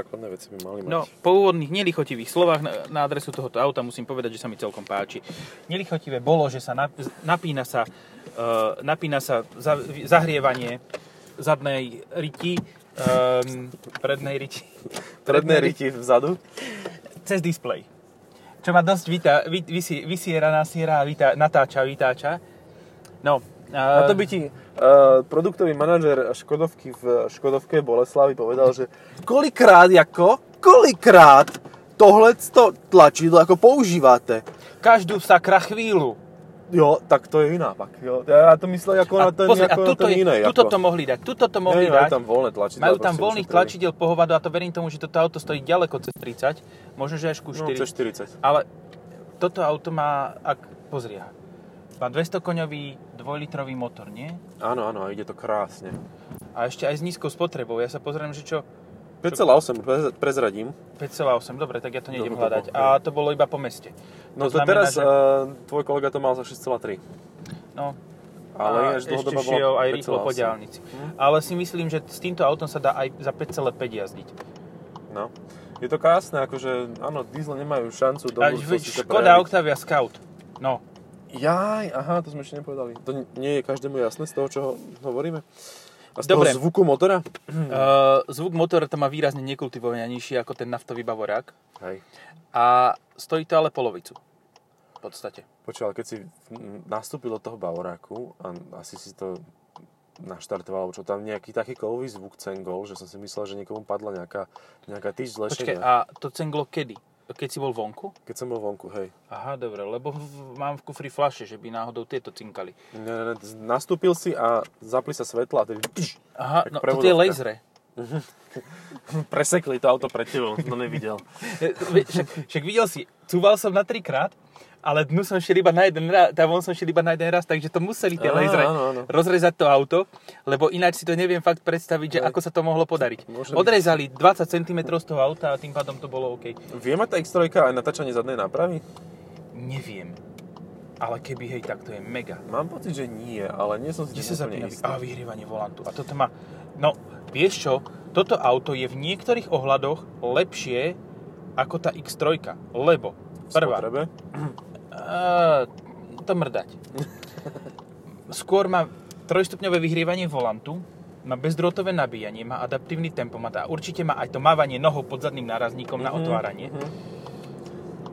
základné veci by mali mať. No, po úvodných nelichotivých slovách na, na adresu tohoto auta musím povedať, že sa mi celkom páči. Nelichotivé bolo, že sa na, napína sa, uh, napína sa za, zahrievanie zadnej riti, um, prednej riti, Predné riti vzadu. cez displej. Čo ma dosť vytá, vy, vysi, vysiera, nasiera, vytá, natáča, vytáča. No, A to by ti uh, produktový manažer Škodovky v Škodovke Boleslavi povedal, že kolikrát ako, kolikrát tohle tlačidlo ako používate. každú sakra chvíľu. Jo, tak to je iná pak. Jo. Ja to myslel ako na ten, pozri, a ako tuto, na ten inej. tuto ako. to mohli dať, tuto to mohli majú dať. tam voľné tlačidlá. Majú tam voľných tlačidiel po hovado a to verím tomu, že toto auto stojí ďaleko cez 30, možno že až ku 4. No, cez 40. Ale toto auto má, ak, pozri, má 200 koňový 2-litrový motor, nie? Áno, áno, a ide to krásne. A ešte aj s nízkou spotrebou. Ja sa pozriem, že čo, 5,8 prez- prezradím. 5,8, dobre, tak ja to nejdem Dobre, hľadať. A to bolo iba po meste. No to, znamená, teraz že- uh, tvoj kolega to mal za 6,3. No, Ale a dlhodobo ešte bola šiel aj rýchlo po 5,8. diálnici. Ale si myslím, že s týmto autom sa dá aj za 5,5 jazdiť. No. Je to krásne, akože, áno, diesel nemajú šancu do Škoda prejaviť. Octavia Scout. No, Jaj, aha, to sme ešte nepovedali. To nie je každému jasné z toho, čo ho- hovoríme? A z Dobre. toho zvuku motora? Uh, zvuk motora to má výrazne nekultivovanejší ako ten naftový bavorák. Hej. A stojí to ale polovicu. V podstate. Počúval, keď si nastúpil do toho Bavoráku a asi si to naštartoval, čo tam nejaký taký kovový zvuk cengol, že som si myslel, že niekomu padla nejaká, nejaká tyč z lešenia. a to cenglo kedy? Keď si bol vonku? Keď som bol vonku, hej. Aha, dobre, lebo v, mám v kufri flaše, že by náhodou tieto cinkali. Ne, ne, nastúpil si a zapli sa svetla a tedy Aha, no to tie lasery. presekli to auto pred tebou, to nevidel. však, však videl si, cúval som na trikrát, ale dnu som šiel iba na jeden raz, tam von som šiel iba na jeden raz, takže to museli tie lasery rozrezať to auto, lebo ináč si to neviem fakt predstaviť, že ako sa to mohlo podariť. Môže. Odrezali 20 cm z toho auta a tým pádom to bolo OK. Vie mať tá X3 aj natáčanie zadnej nápravy? Neviem. Ale keby, hej, tak to je mega. Mám pocit, že nie, ale nie som si Kde sa zapína? A vyhrievanie volantu. A toto má... No, vieš čo? Toto auto je v niektorých ohľadoch lepšie ako tá X3. Lebo, prvá, spotrebe? Uh, to mrdať. Skôr má trojstupňové vyhrievanie volantu, má bezdrôtové nabíjanie, má adaptívny tempomat a určite má aj to mávanie nohou pod zadným nárazníkom na Mhm, otváranie. mhm.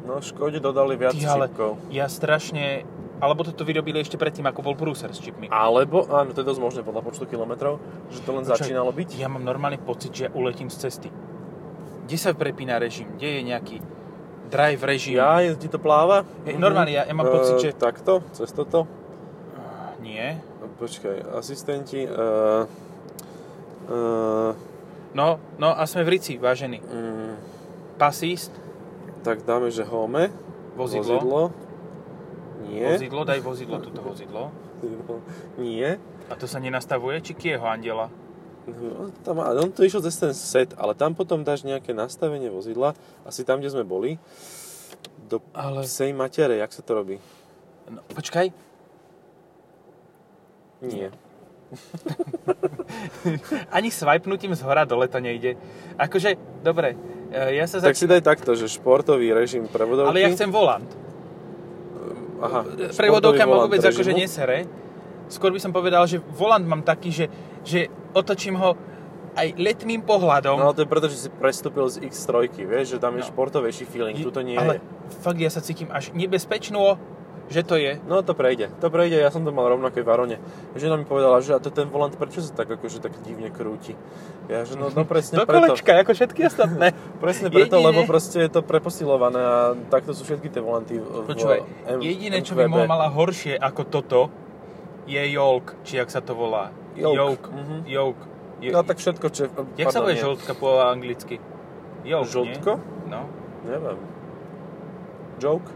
No, Škode dodali viac Ty, ale čipkov. ja strašne... Alebo toto vyrobili ešte predtým, ako bol Brucer s čipmi. Alebo, áno, to je dosť možné podľa počtu kilometrov, že to len Počkaj, začínalo byť. Ja mám normálny pocit, že ja uletím z cesty. Kde sa prepína režim? Kde je nejaký drive režim? Ja, ti to pláva? Je, normálne, ja- ja mám pocit, že- Takto, cez toto? Nie. No, Počkaj, asistenti... Uh, uh, No, no a sme v Rici, vážený. mm, Pasist, tak dáme, že home. vozidlo. Vozidlo. Nie. Vozidlo, daj vozidlo, túto vozidlo. Nie. A to sa nenastavuje, či kieho andela? Tam, on to išiel cez ten set, ale tam potom dáš nejaké nastavenie vozidla, asi tam, kde sme boli, do Ale- psej matere, jak sa to robí? No, počkaj. Nie. Ani swipenutím z hora dole to nejde. Akože, dobre, e, ja sa Tak si začínam... daj takto, že športový režim prevodovky. Ale ja chcem volant. Aha, Prevodovka ma vôbec režimu. akože nesere. Skôr by som povedal, že volant mám taký, že, že otočím ho aj letmým pohľadom. No to je preto, že si prestúpil z X3, vieš, že tam je No. športovejší feeling, tu to nie ale je. fakt ja sa cítim až nebezpečno, že to je. No to prejde, to prejde, ja som to mal rovnaké v Arone. Žena mi povedala, že a to ten volant, prečo sa tak akože tak divne krúti? Ja, že no, no presne Do preto. kolečka, ako všetky ostatné. Presne preto, Jedine- lebo proste je to preposilované a takto sú všetky tie volanty v, v Počúvaj, M- jediné, čo by mohla mala horšie ako toto, je Yolk, či jak sa to volá. Mhm. Yoke. Je- No tak všetko, čo... Jak sa bude nie. žltka po anglicky? Žltko? Nie? No. Neviem. Joke?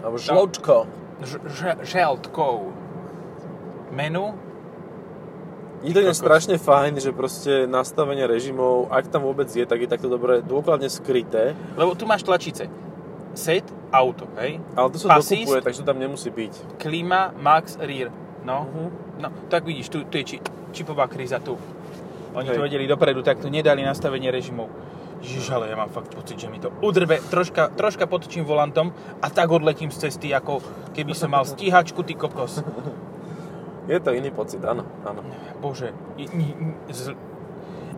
Alebo žloučko. Ž- ž- želtkou. Menu? Je to strašne fajn, že proste nastavenie režimov, ak tam vôbec je, tak je takto dobre dôkladne skryté, Lebo tu máš tlačice. Set, auto, hej? ale to sa Pasist. dokupuje, takže to tam nemusí byť. Klima, max, rear. No, Mhm. no, tak vidíš, tu, tu je či, čipová kríza tu. Oni Hej. to vedeli dopredu, tak tu nedali nastavenie režimov. Ježiš, ale ja mám fakt pocit, že mi to udrbe, troška, troška potočím volantom a tak odletím z cesty, ako keby som mal stíhačku, ty kokos. Je to iný pocit, áno, áno. Bože, i- i- z,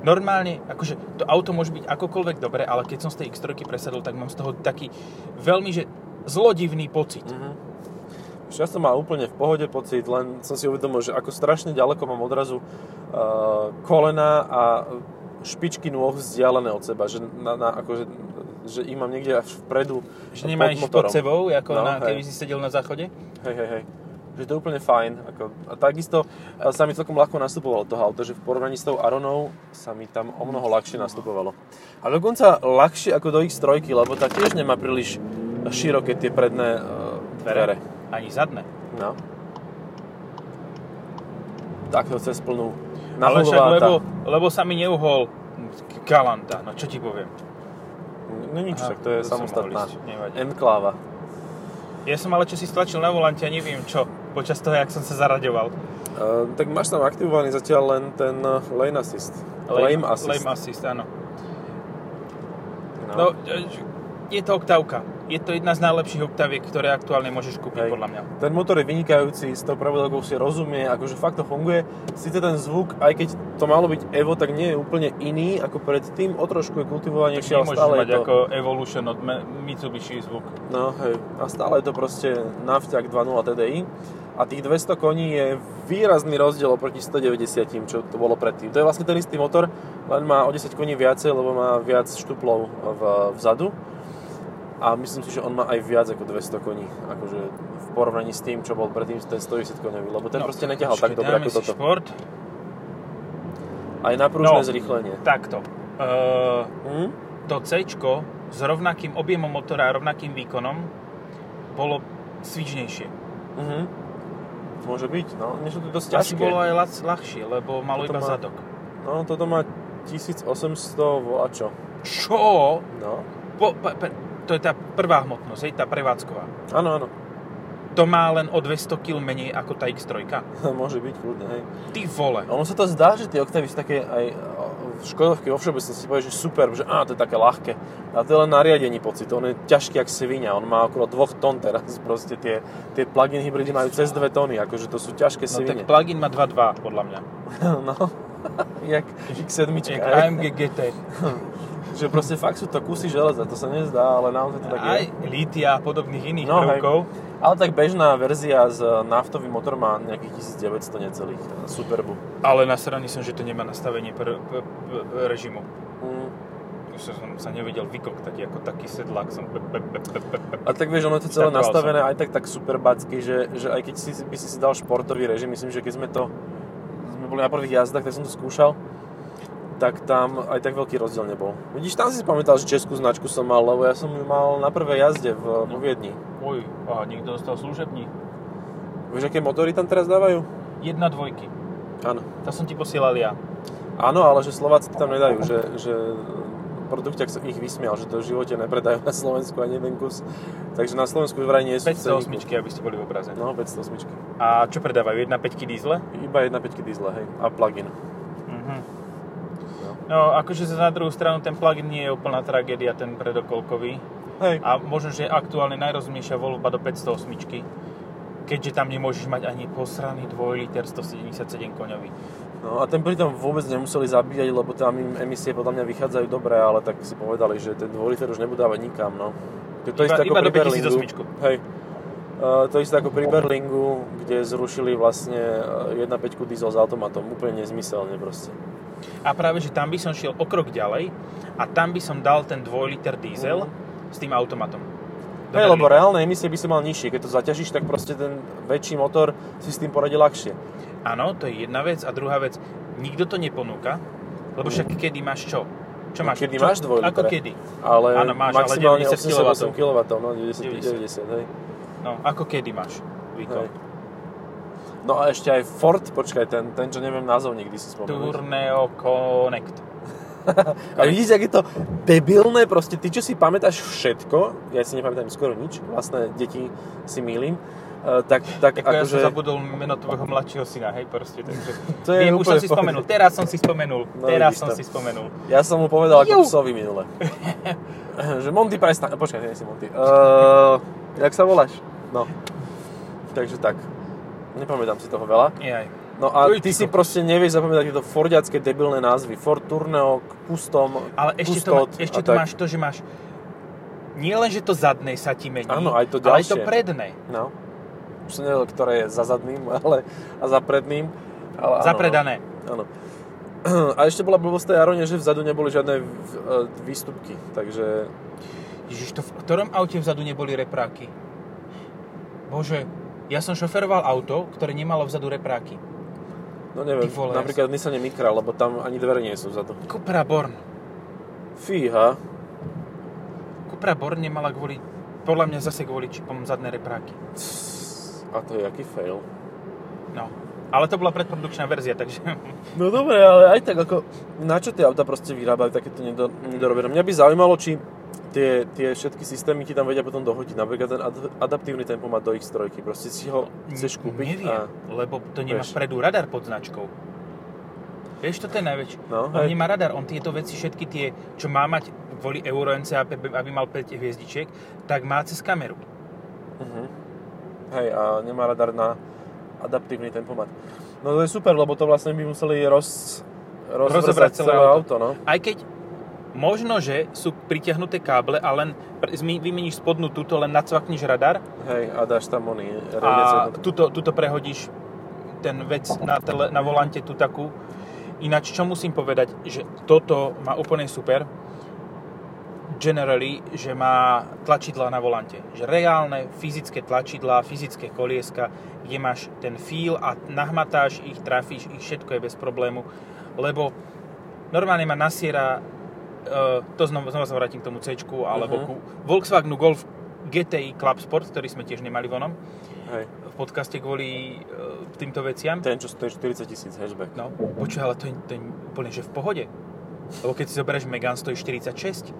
normálne, akože to auto môže byť akokoľvek dobre, ale keď som z tej X3 presadol, tak mám z toho taký veľmi, že zlodivný pocit. Mhm. Už Ja som mal úplne v pohode pocit, len som si uvedomil, že ako strašne ďaleko mám odrazu uh, kolena a špičky nôh vzdialené od seba, že, na, na, akože, že ich mám niekde až vpredu Že nemáš pod pod sebou, ako No, na, hej. keby si sedel na záchode? Hej, hej, hej. Že to je úplne fajn. Ako, a takisto sa mi celkom ľahko nastupovalo to auto, že v porovnaní s tou Aronou sa mi tam o mnoho ľahšie nastupovalo. A dokonca ľahšie ako do X3, lebo tá tiež nemá príliš široké tie predné uh, dvere. Ani zadné. No. Takto cez plnú. Ale však, lebo, lebo sa mi neuhol Galanta, no čo ti poviem. No nič, Aha, však to je to samostatná enkláva. Ja som ale čo si stlačil na volante a neviem čo, počas toho, jak som sa zaraďoval. Uh, tak máš tam aktivovaný zatiaľ len ten uh, lane assist. Lane, assist. Lame assist, áno. No. No, e, je to oktávka. Je to jedna z najlepších oktaviek, ktoré aktuálne môžeš kúpiť, Hej. podľa mňa. Ten motor je vynikajúci, s tou prevodovkou si rozumie, akože fakt to funguje. Sice ten zvuk, aj keď to malo byť Evo, tak nie je úplne iný ako predtým, o trošku je kultivovanejší, ale stále mať je to... ako Evolution od Mitsubishi zvuk. No hej, a stále je to proste navťak 2.0 TDI a tých 200 koní je výrazný rozdiel oproti 190, čo to bolo predtým. To je vlastne ten istý motor, len má o 10 koní viacej, lebo má viac štuplov v, vzadu a myslím si, že on má aj viac ako 200 koní, akože v porovnaní s tým, čo bol predtým ten 110 koňový, lebo ten proste neťahal tak No, dobre ako si toto. šport. Aj na pružné No. zrýchlenie. Takto. Uh, Hm? to C s rovnakým objemom motora a rovnakým výkonom bolo svičnejšie. Mhm. Môže byť, no, niečo to dosť Asi ťažké. bolo aj lac, ľahšie, lebo malo Toto iba má- zadok. No, toto má 1800 volačo. Čo? No, Po, pa, pa, to je tá prvá hmotnosť, hej, tá prevádzková. áno, áno. To má len o 200 kg menej ako tá X3. Môže byť, kľudne, hej. Ty vole. Ono sa to zdá, že tie Octavy sú také aj v Škodovky vo všeobecnosti si povie, že super, že á, to je také ľahké. A to je len nariadení pocit, on je ťažký jak svinia, on má okolo 2 tón teraz, proste tie, tie plug-in hybridy majú cez 2 tóny, akože to sú ťažké No tak svine. plugin má 2.2, podľa mňa. no, jak X7, Jak. AMG GT. Že proste fakt sú to kusy železa, to sa nezdá, ale naozaj to tak Aj je. lítia a podobných iných No, hej. prvkov. Ale tak bežná verzia s naftovým motor má nejakých 1900 necelých Superbu. Ale nasraný som, že to nemá nastavenie pr- p- p- režimu. Mm. Už som sa nevedel vykoktať ako taký sedlák. Som A tak vieš, ono je to celé nastavené aj tak tak super backy, že, že aj keď si, by si si dal športový režim, myslím, že keď sme to sme boli na prvých jazdách, tak som to skúšal, tak tam aj tak veľký rozdiel nebol. Vidíš, tam si pamätal, že českú značku som mal, lebo ja som ju mal na prvej jazde v, vo Viedni. Oj, a niekto dostal služební. Vieš, aké motory tam teraz dávajú? Jedna dvojky. Áno. To som ti posielal ja. Áno, ale že Slováci tam nedajú, že, že produkťak sa ich vysmial, že to v živote nepredajú na Slovensku ani jeden kus. Takže na Slovensku vraj nie sú v 508, ceníku. aby ste boli v obraze. No, 508. A čo predávajú? 1.5 diesle? Iba 1.5 diesla, hej. A plug-in. No, akože za na druhú stranu ten plug-in nie je úplná tragédia, ten predokolkový. Hej. A možno, že aktuálne najrozumnejšia voľba do 508 keďže tam nemôžeš mať ani posraný 2 liter 177 koňový. No a ten pritom vôbec nemuseli zabíjať, lebo tam im emisie podľa mňa vychádzajú dobre, ale tak si povedali, že ten 2 liter už nebude dávať nikam, no. To, Iba- isté ako iba pri do 5008. Berlingu. Hej. Uh, to isté ako pri Berlingu, kde zrušili vlastne uh, 1.5 diesel s automatom. Úplne nezmyselne proste. A práve, že tam by som šiel o krok ďalej a tam by som dal ten 2 liter diesel s tým automatom. Hej, lebo Berlína. reálne emisie by si mal nižšie. Keď to zaťažíš, tak proste ten väčší motor si s tým poradí ľahšie. Áno, to je jedna vec. A druhá vec, nikto to neponúka, lebo však kedy máš čo? Čo máš? Mm. Kedy čo? máš 2 Ako kedy? Ale Áno, máš, ale maximálne 90 88 kW, no 90, 90. 90, hej. No, ako kedy máš výkon? Hej. No a ešte aj Ford, počkaj, ten, ten čo neviem názov nikdy si spomenúť. Tourneo Connect. A vidíte, ak je to debilné, proste ty, čo si pamätáš všetko, ja si nepamätám skoro nič, vlastné deti si mýlim, Uh, tak, tak Ako ja akože... som zabudol meno tvojho mladšieho syna, hej, proste, takže... To je Viem, už som si pohode. spomenul, teraz som si spomenul, No, teraz vidíš som to. si spomenul. Ja som mu povedal Ju. ako psovi minule. že Monty prestaň. Počkaj, nie si Monty. Uh, jak sa voláš? No. Takže tak. Nepamätám si toho veľa. Jaj. No a ty si proste nevieš zapamätať tieto fordiacké debilné názvy. Ford Tourneo, Custom, Ale ešte, to, Custot ešte to tak. máš to, že máš... Nie len, že to zadné sa ti mení, Áno, aj to ale aj to ďalšie. predné. No. Už som nevedel, ktoré je za zadným ale, a za predným. Ale áno, Zapredané. No. Áno. A ešte bola blbosť tej Arone, že vzadu neboli žiadne e, výstupky, takže... Ježiš, to v ktorom aute vzadu neboli repráky? Bože, ja som šoferoval auto, ktoré nemalo vzadu repráky. No neviem, vole, napríklad v Nissane Micra, lebo tam ani dvere nie sú vzadu. Cupra Born. Fíha. Cupra Born nemala kvôli... Podľa mňa zase kvôli čipom zadné repráky. A to je aký fail. No. Ale to bola predprodukčná verzia, takže... No dobre, ale aj tak ako... Na čo tie auta proste vyrábajú takéto nedo, nedorobené? Mňa by zaujímalo, či tie, tie všetky systémy ti tam vedia potom dohodiť. Napríklad ten ad, adaptívny tempomat do X3. Proste si ho chceš kúpiť Neviem, a... lebo to nemá Vieš. vpredu radar pod značkou. Vieš, to je najväčšie. No, on hej. nemá radar, on tieto veci, všetky tie, čo má mať kvôli Euro NCAP, aby mal 5 hviezdičiek, tak má cez kameru. Uh-huh. Hej, a nemá radar na adaptívny tempomat. No to je super, lebo to vlastne by museli roz, celé celé auto. auto, no. Aj keď možno, že sú pritiahnuté káble a len vymeníš spodnú túto, len nacvakneš radar Hej, a dáš tam oný a tuto, tuto prehodíš ten vec na, tele, na volante tú takú. Ináč, čo musím povedať, že toto má úplne super, generally, že má tlačidlá na volante. Že reálne fyzické tlačidlá, fyzické kolieska, kde máš ten feel a nahmatáš ich, trafíš ich, všetko je bez problému. Lebo normálne ma nasiera, uh, to znova, znova sa vrátim k tomu C, alebo Mhm. ku Volkswagenu Golf GTI Club Sport, ktorý sme tiež nemali vonom Hej, v podcaste kvôli uh, týmto veciam. ten, čo stojí 40 tisíc hatchback. No, počuj, ale to je, to je úplne že v pohode. Lebo keď si zoberieš Megane stojí 46,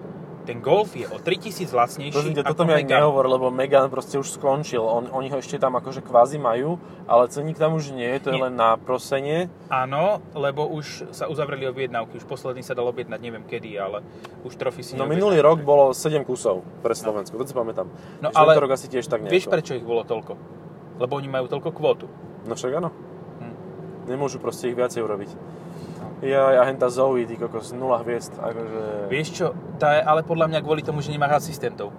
ten Golf je o 3000 lacnejší Prosím toto mi aj nehovor, lebo Megan proste už skončil. On, oni ho ešte tam akože kvázi majú, ale ceník tam už nie je, to je Nie. len na prosenie. Áno, lebo už sa uzavreli objednávky. Už posledný sa dal objednať, neviem kedy, ale už trofy si No minulý rok bolo 7 kusov pre Slovensko, to si pamätám. No, Že ale rok asi tiež tak nejako. Vieš, prečo ich bolo toľko? Lebo oni majú toľko kvótu. No však áno. Hm. Nemôžu proste ich viacej urobiť. Ja, ja henta Zoe, ty kokos, nula hviezd, akože... Vieš čo, tá je ale podľa mňa kvôli tomu, že nemáš asistentov.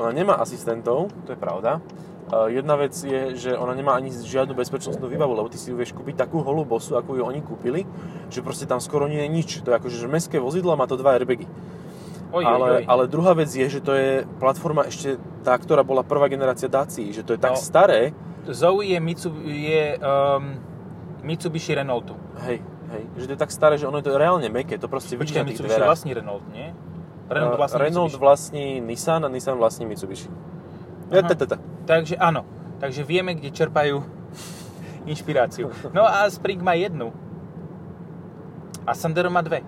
Ona nemá asistentov, to je pravda. Uh, jedna vec je, že ona nemá ani žiadnu bezpečnostnú výbavu, lebo ty si ju vieš kúpiť takú holú bosu, ako ju oni kúpili, že proste tam skoro nie je nič. To je akože, že mestské vozidlo a má to dva airbagy. Oj, ale, oj, oj. ale druhá vec je, že to je platforma ešte tá, ktorá bola prvá generácia Dacia, že to je tak No. staré, Zoe je, Mitsu, je um, Mitsubishi Renaultu. hej, hej, že to je tak staré, že ono je to reálne meké, to proste vidíš na tých dverách. vlastní Renault, nie? Renault vlastní Renault vlastní Nissan a Nissan vlastní Mitsubishi. Takže áno, takže vieme, kde čerpajú inšpiráciu. No a Spring má jednu. A Sandero má dve.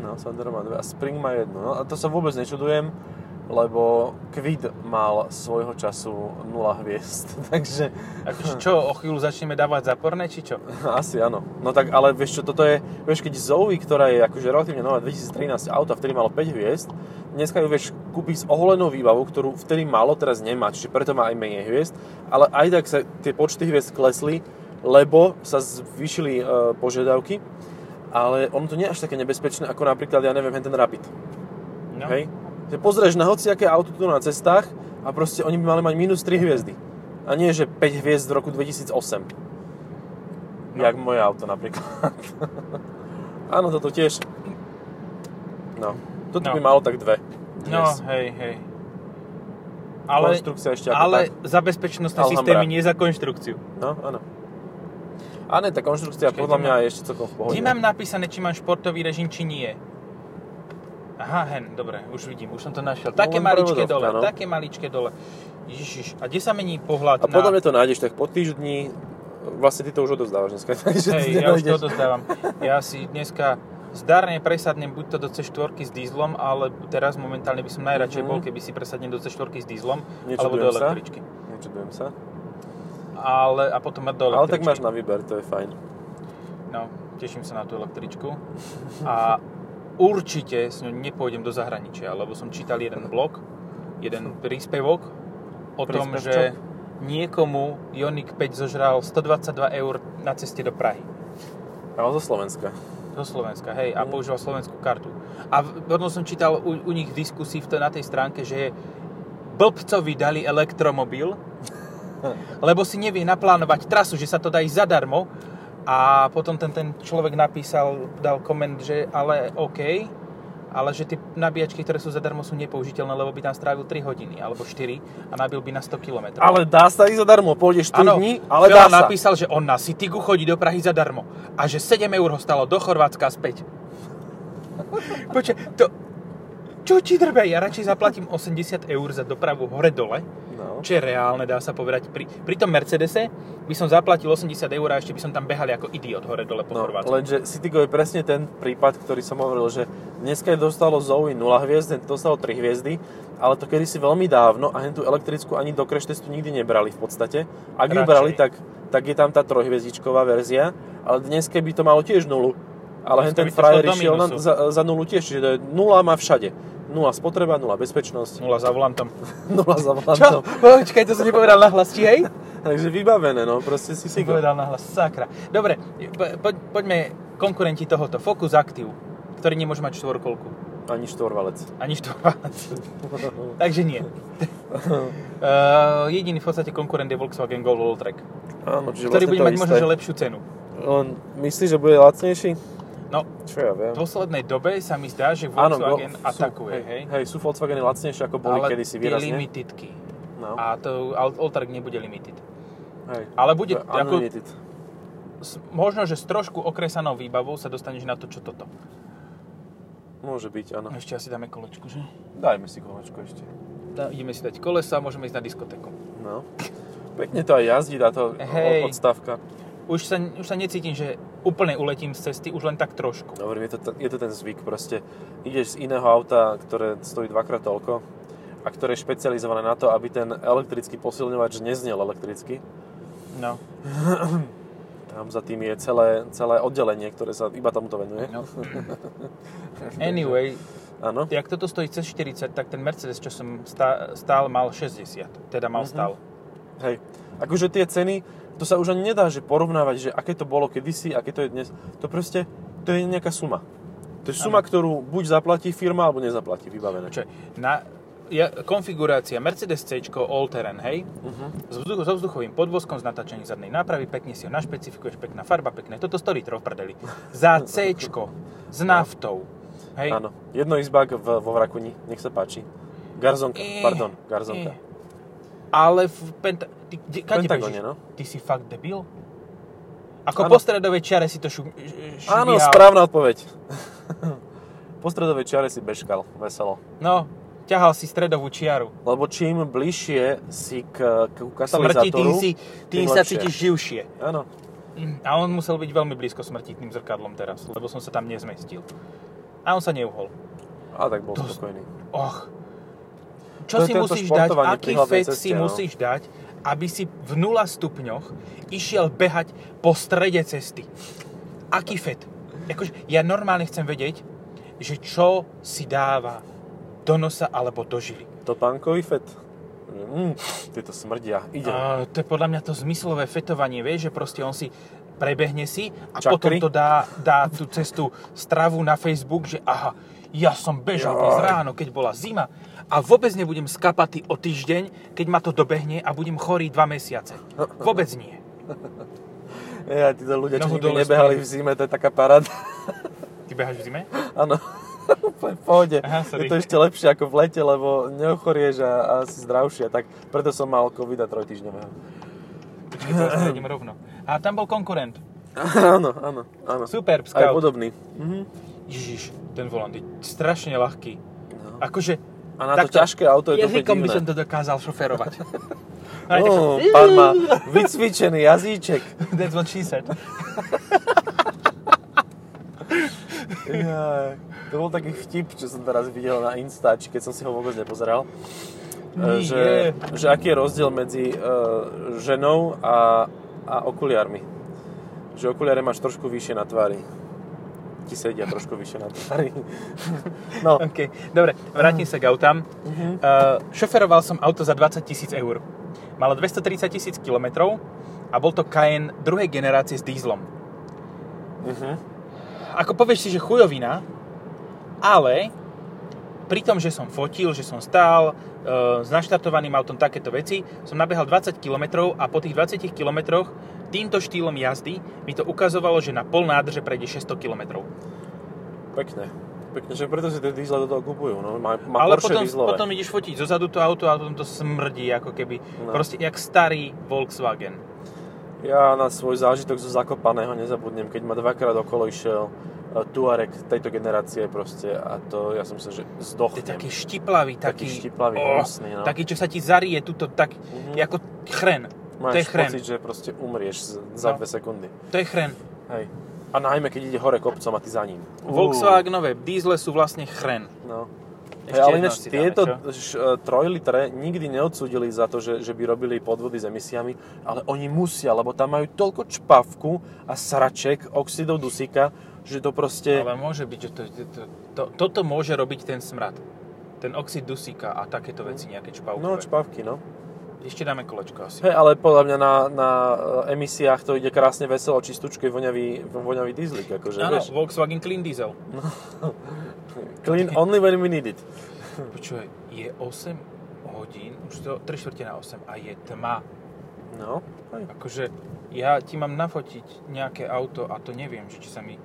No, Sandero má dve a Spring má jednu. No a to sa vôbec nečudujem, lebo Quid mal svojho času 0 hviezd, takže Akože čo, o chvíľu začneme dávať záporné, či čo? asi áno. No tak ale vieš čo, toto je, vieš keď Zoe, ktorá je akože relatívne nová 2013 auto, vtedy malo 5 hviezd, dneska ju vieš kúpiť s oholenou výbavou, ktorú vtedy malo, teraz nemá, čiže preto má aj menej hviezd, ale aj tak sa tie počty hviezd klesli, lebo sa zvýšili e, požiadavky, ale ono to nie je až také nebezpečné, ako napríklad, ja neviem, ten Rapid. No. Hej? Že pozrieš na hociaké auto tu na cestách a proste oni by mali mať minus 3 hviezdy. A nie, že 5 hviezd z roku 2008. No. Jak moje auto napríklad. Áno, toto tiež. No, toto No. by malo tak dve. No, Dnes. hej, hej. Ale, ešte ale tak. za bezpečnostné Alhambra. systémy, nie za konštrukciu. No, áno. A ne, tá konštrukcia Počkaj, podľa mňa je ešte celkom v pohode. Kde mám napísané, či mám športový režim, či nie? Aha, hen, dobre, už vidím, už som to našiel. No, Také len maličké dole, no. také maličké dole. Ježiš, a kde sa mení pohľad A podľa na... mňa to nájdeš tak po týždni, vlastne ty to už odozdávaš dneska, Hej, ja už to odozdávam. Ja si dneska zdarne presadnem buď to do C4 s dízlom, ale teraz momentálne by som najradšej Mhm. bol, keby si presadnem do C4 s dízlom, alebo Nečudujem do sa. električky. Nečudujem sa. ale, a potom do Ale tak električky. máš na výber, to je fajn. No, teším sa na tú električku. A určite s ňou nepôjdem do zahraničia, lebo som čítal jeden blog, jeden príspevok o tom, že niekomu Ioniq 5 zožral 122 eur na ceste do Prahy. Ale zo Slovenska. Do Slovenska, hej, a používal slovenskú kartu. A potom som čítal u, u nich v diskusii v to, na tej stránke, že blbcovi dali elektromobil, lebo si nevie naplánovať trasu, že sa to dá ísť zadarmo. A potom ten, ten človek napísal, dal koment, že ale OK, ale že tie nabíjačky, ktoré sú zadarmo, sú nepoužiteľné, lebo by tam strávil 3 hodiny alebo 4 a nabil by na 100 km. Ale dá sa ísť zadarmo, pôjdeš 3 Áno, dní, ale dá sa. napísal, že on na Citygu chodí do Prahy zadarmo a že 7 eur ho stalo do Chorvátska späť. Počkaj, to... Čo ti drbe? Ja radšej zaplatím 80 eur za dopravu hore-dole, No. čo je reálne, dá sa povedať. Pri, pri tom Mercedese by som zaplatil 80 eur a ešte by som tam behal ako idiot hore-dole po No, Chorvátsku. lenže Citygo je presne ten prípad, ktorý som hovoril, že dneska je dostalo Zoe 0 hviezd, dostalo 3 hviezdy, ale to kedysi veľmi dávno a tú elektrickú ani do crash testu nikdy nebrali v podstate. Ak ju Radšej. brali, tak, tak je tam tá trojhviezdičková verzia, ale dnes by to malo tiež nulu. Ale ten by frajer išiel za, za nulu tiež, čiže to je nula má všade. Nula spotreba, nula bezpečnosť, Nula za volantom. nula za Čo? volantom. Počkaj, to som nepovedal na hlas, či hej? Takže vybavené, no, proste si Si povedal na hlas, sakra. Dobre, po, po, poďme konkurenti tohoto. Focus Active, ktorý nemôže mať štvorkolku. Ani štvorvalec. Ani štvorvalec. Takže nie. uh, jediný v podstate konkurent je Volkswagen Golf Alltrack, Áno, čiže ktorý vlastne bude mať isté. možno že lepšiu cenu. On myslí, že bude lacnejší? No, Čo ja viem. v poslednej dobe sa mi zdá, že Volkswagen go- atakuje, sú, hej? hej, sú Volkswageny lacnejšie ako boli Ale kedysi výrazne. limitedky. No. A to All- Alltrack nebude limited. Hej. Ale bude, To ako, unlimited. s- možno, že s trošku okresanou výbavou sa dostaneš na to, čo toto. Môže byť, áno. Ešte asi dáme kolečku, že? Dajme si kolečko ešte. Dá- Ideme si dať kolesa a môžeme ísť na diskotéku. No. Pekne to aj jazdí táto Hej. odstavka. Už sa, už sa necítim, že úplne uletím z cesty, už len tak trošku. Dobre, je to, je to ten zvyk, proste ideš z iného auta, ktoré stojí dvakrát toľko a ktoré je špecializované na to, aby ten elektrický posilňovač neznel elektricky. No. Tam za tým je celé, celé oddelenie, ktoré sa iba tomuto venuje. no. Anyway, Áno. jak toto stojí cez 40, tak ten Mercedes, čo som stá, stál, mal 60. Teda mal Mhm. stál. Hej. Akože tie ceny, to sa už ani nedá že porovnávať, že aké to bolo kedysi, aké to je dnes. To proste, to je nejaká suma. To je suma, Áno. ktorú buď zaplatí firma, alebo nezaplatí, vybavené. Čo na, ja, konfigurácia Mercedes C All Terrain, hej? Uh-huh. S vzduch, so vzduchovým podvozkom, s natáčaním zadnej nápravy, pekne si ho našpecifikuješ, pekná farba, pekné. Toto stojí trov v prdeli. Za C s naftou. Hej? Áno. Jednoizbák v, vo Vrakuni, nech sa páči. Garzonka, Eh, pardon, Garzonka. eh. Ale v penta... Ty, kde, kade bežíš? no. Ty si fakt debil? Ako Áno. po stredovej čiare si to šu, š, Áno, správna odpoveď. po stredovej čiare si bežkal, veselo. No, ťahal si stredovú čiaru. Lebo čím bližšie si k, k Smrti, tým, katalizátoru, si, tým tým sa cítiš živšie. Áno. A on musel byť veľmi blízko smrtitným zrkadlom teraz, lebo som sa tam nezmestil. A on sa neuhol. A tak bol To- spokojný. Och. To Čo je si musíš dať, aký ceste, si no. musíš dať, aby si v 0 stupňoch išiel behať po strede cesty. Aký fet? Akože, ja normálne chcem vedieť, že čo si dáva do nosa alebo do žily. Topánkový fet. Mm, tieto smrdia. Ide. Uh, to je podľa mňa to zmyslové fetovanie, vieš, že proste on si prebehne si a Čakry? potom to dá, dá tú cestu stravu na Facebook, že aha, ja som bežal dnes ráno, keď bola zima a vôbec nebudem skapatý o týždeň, keď ma to dobehne a budem chorý dva mesiace. Vôbec nie. Ja, títo ľudia, čo nikdy nebehali v zime, to je taká paráda. Ty beháš v zime? Áno. Úplne v pohode. Aha, je to ešte lepšie ako v lete, lebo neochorieš a, a si zdravšia. Tak preto som mal covid a trojtýždňového. Počkej, to stredím rovno. A tam bol konkurent. áno, áno, áno. Superb Aj Scout. podobný. Mhm. Ježiš, ten volant je strašne ľahký. No. Akože... A na to takto, ťažké auto je to Jazykom by som to dokázal šoferovať. No, pán má vycvičený jazyček. That's what she said. Jaj. To bol taký vtip, čo som teraz videl na Instač, keď som si ho vôbec nepozeral. e, Nie. že, že aký je rozdiel medzi uh, ženou a, a okuliármi. Že okuliare máš trošku vyššie na tvári. Ti sedia trošku vyššie na tvári. no, OK, dobre, vrátim sa k autám. Mhm. Uh, šoferoval som auto za 20 tisíc eur. Malo 230 tisíc kilometrov a bol to Cayenne druhej generácie s dízlom. uh-huh. Ako povieš si, že chujovina, ale pri tom, že som fotil, že som stál uh, s naštartovaným autom takéto veci, som nabehal 20 km a po tých 20 km týmto štýlom jazdy mi to ukazovalo, že na pol nádrže prejde 600 km. Pekne. Pekne, že preto si tie diesle do toho kupujú. No. Má, má Ale potom, dieslové. potom ideš fotiť zozadu to auto a potom to smrdí ako keby, No. proste jak starý Volkswagen. Ja na svoj zážitok zo Zakopaného nezabudnem, keď ma dvakrát okolo išiel e, Tuareg tejto generácie proste a to ja som sa, že To je zdochnem. taký štiplavý, taký, Taký štiplavý, oh, hnusný, no. taký, čo sa ti zarie tuto tak, Mhm. ako chren. To je Máš chren. pocit, že proste umrieš za No. dve sekundy. To je chren. Hej. A najmä, keď ide hore kopcom a ty za ním. Volkswagenové diesle sú vlastne chren. No. Ešte ale ináč dáme, tieto čo? š- e, trojlitre nikdy neodsúdili za to, že, že by robili podvody s emisiami, ale oni musia, lebo tam majú toľko čpavku a sraček, oxidov dusíka, že to proste... Ale môže byť, že to, to, to, to, toto môže robiť ten smrad. Ten oxid dusíka a takéto veci, nejaké čpavkové. No, čpavky, no. Ešte dáme kolečko asi. Hej, ale podľa mňa na, na e, emisiách to ide krásne veselo, čistúčkej, voňavý, voňavý dieslik, akože, Áno, vieš. Volkswagen Clean Diesel. Clean only when we need it. Počúvaj, je 8 hodín, už to 3 čtvrte na 8 a je tma. No, hej. Akože ja ti mám nafotiť nejaké auto a to neviem, že či sa mi...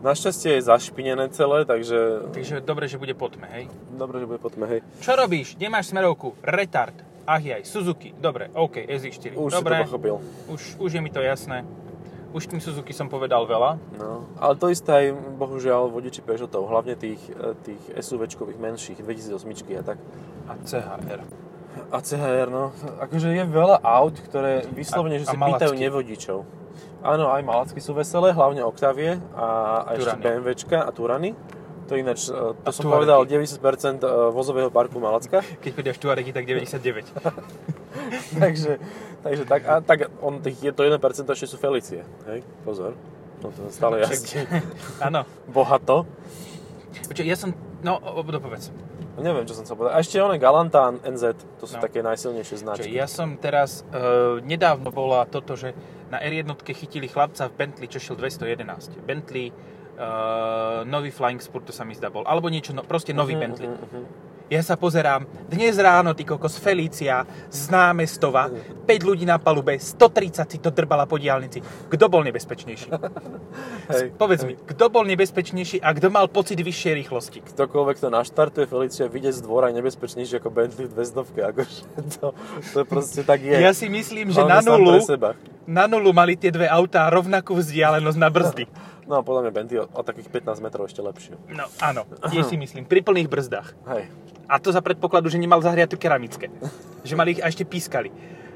Našťastie je zašpinené celé, takže... Takže dobre, že bude po tme, hej? Dobre, že bude potom, hej. Čo robíš? Nemáš smerovku? Retard. Ach jaj, Suzuki. Dobre, OK, SX4. Už dobre, si to pochopil. už, už je mi to jasné. Už tým Suzuki som povedal veľa. No, ale to isté aj, bohužiaľ, vodiči Peugeotov, hlavne tých, e, tých SUVčkových menších, 2008 a tak. A CHR. A CHR, no, akože je veľa aut, ktoré vyslovene, A- že si pýtajú malacky. nevodičov. Áno, aj malacky sú veselé, hlavne Octavie a, a ešte. BMWčka a Turany. To ináč, e, to A som povedal, 90% vozového parku Malacka. Keď prídeš Tuaregy, tak 99. takže, takže tak, a tak on, tých, je to 1% ešte sú Felicie. Hej, pozor. No to stále jazdí. Áno. Bohato. Počuj, ja som... No, dopovedz. Neviem, čo som chcel povedať. A ešte one Galanta a NZ, to sú No. také najsilnejšie Čo, značky. ja som teraz... Uh, nedávno bola toto, že na R1 chytili chlapca v Bentley, čo šiel 211. Bentley, uh, nový Flying Spur, to sa mi zdá bol. Alebo niečo, no, proste nový Mhm, Bentley. mhm. Ja sa pozerám, dnes ráno, ty kokos, Felícia z námestova, 5 ľudí na palube, 130 si to drbala po diálnici. Kto bol nebezpečnejší? Hej, Povedz hej. mi, kto bol nebezpečnejší a kto mal pocit vyššej rýchlosti? Ktokoľvek to naštartuje Felicia, vyjde z dvora je nebezpečnejší ako Bentley v 200 akože to, to proste tak je. Ja si myslím, že na Hlavne sám nulu. Na nulu mali tie dve autá rovnakú vzdialenosť na brzdy. No a podľa mňa Bentley o, o takých 15 metrov ešte lepšie. No áno, tiež si myslím, pri plných brzdách. Hej. A to za predpokladu, že nemal zahriatu keramické. Že mali ich a ešte pískali.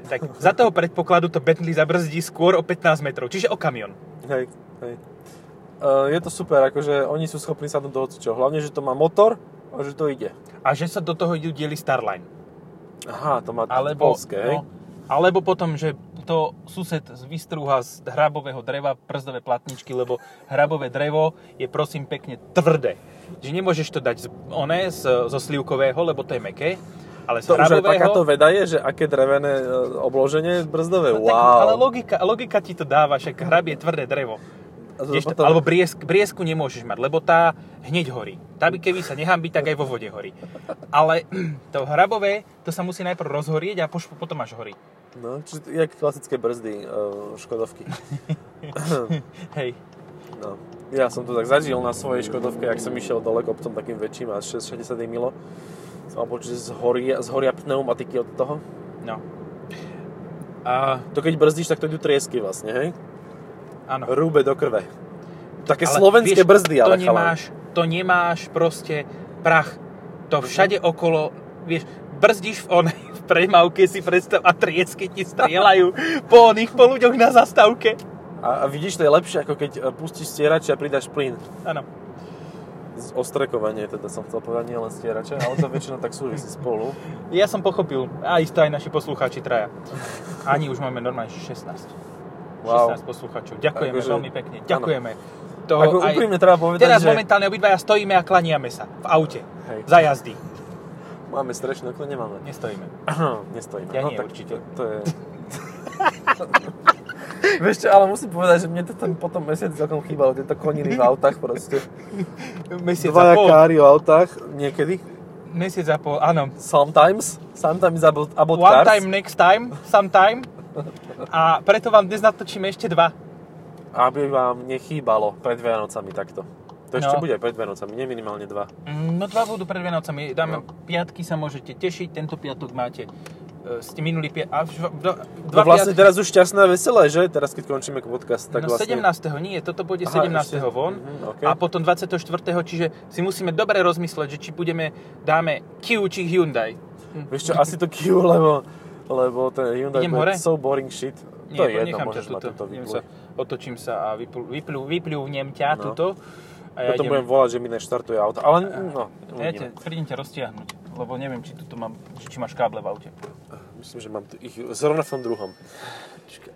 Tak za toho predpokladu to Bentley zabrzdí skôr o 15 metrov, čiže o kamion. Hej, hej. Uh, je to super, akože oni sú schopní sa do hocičo. Hlavne, že to má motor a že to ide. A že sa do toho idú dieli Starline. Aha, to má Alebo, polské, hej? no, alebo potom, že to sused vystrúha z hrabového dreva przdové platničky, lebo hrabové drevo je prosím pekne tvrdé. Že nemôžeš to dať z, oné, z, zo slivkového, lebo to je meké, ale z To už aj hrabového... takáto veda je, že aké drevené e, obloženie brzdové, No, tak, wow. ale logika, logika ti to dáva, však hrab je tvrdé drevo. Potom- Alebo briesk, briesku nemôžeš mať, lebo tá hneď horí. Tá by keby sa nehambí, tak aj vo vode horí. Ale to hrabové, to sa musí najprv rozhorieť a poš- potom až horí. No, čiže jak klasické brzdy uh, Škodovky. Hej. No. Ja som to tak zažil na svojej Škodovke, ak som išiel dole kopcom takým väčším a 60 milo. Som mal pocit, že zhoria, zhoria pneumatiky od toho. No. A, To keď brzdíš, tak to idú triesky vlastne, hej? áno. Rúbe do krve. Také Ale slovenské vieš, brzdy, ale to nemáš, to nemáš proste prach. To všade okolo, vieš, brzdíš v onej v premávke si predstav a triesky ti strieľajú po oných po ľuďoch na zastávke. A, a vidíš, to je lepšie, ako keď e, pustíš stierač a pridáš plyn. Áno. Ostrekovanie, teda som chcel povedať, nie len stierače, ale to väčšinou tak súvisí spolu. Ja som pochopil, a isto aj naši poslucháči traja. Ani už máme normálne 16. Wow. 16 poslucháčov. Ďakujeme Akože- veľmi pekne. Ďakujeme. To Ako úprimne treba povedať, teraz že- momentálne obidvaja stojíme a klaniame sa v aute. Hej. Za jazdy. Máme strešné okno, nemáme. Nestojíme. Nestojíme. Ja no, nie, tak určite. To, to je... Vieš čo, ale musím povedať, že mne to ten potom mesiac celkom chýbalo, tieto koniny v autách proste. Mesiac a Dvaja pol. kári v autách, niekedy. Mesiac a pol, áno. Sometimes. Sometimes about, about One cars. time, next time, sometime. A preto vám dnes natočíme ešte dva. Aby vám nechýbalo pred Vianocami takto. To ešte No. bude pred Vianocami, nie minimálne dva. Mm, No dva budú pred Vianocami. Dáme No. piatky sa môžete tešiť. Tento piatok máte e, ste minulý piatok. A v, do, No dva vlastne piatky- teraz už šťastné a veselé, že? Teraz keď končíme podcast, tak no vlastne... 17. nie, toto bude Aha, 17. ešte. von Mhm, ok. a potom 24. čiže si musíme dobre rozmysleť, že či budeme, dáme Kia či Hyundai. Vieš čo, asi to Kia, lebo, lebo ten Hyundai Idem bude hore? so boring shit. Nie, to je jedno, môžeš ma tuto. sa, otočím sa a vyplu, vyplu, vypľúvnem ťa No. tuto. A ja Potom idem, budem volať, že mi neštartuje auto, ale no, ja te, prídem ťa roztiahnuť, lebo neviem, či tuto mám, či, máš káble v aute. Myslím, že mám tu ich zrovna v tom druhom.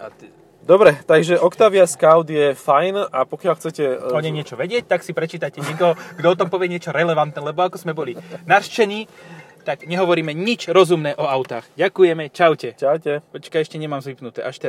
A ty, Dobre, takže Octavia Scout je fajn a pokiaľ chcete... e, o nej niečo vedieť, tak si prečítajte niekoho, kto o tom povie niečo relevantné, lebo ako sme boli narščení, tak nehovoríme nič rozumné o autách. Ďakujeme, čaute. Čaute. Počkaj, ešte nemám zvyknuté, až teraz.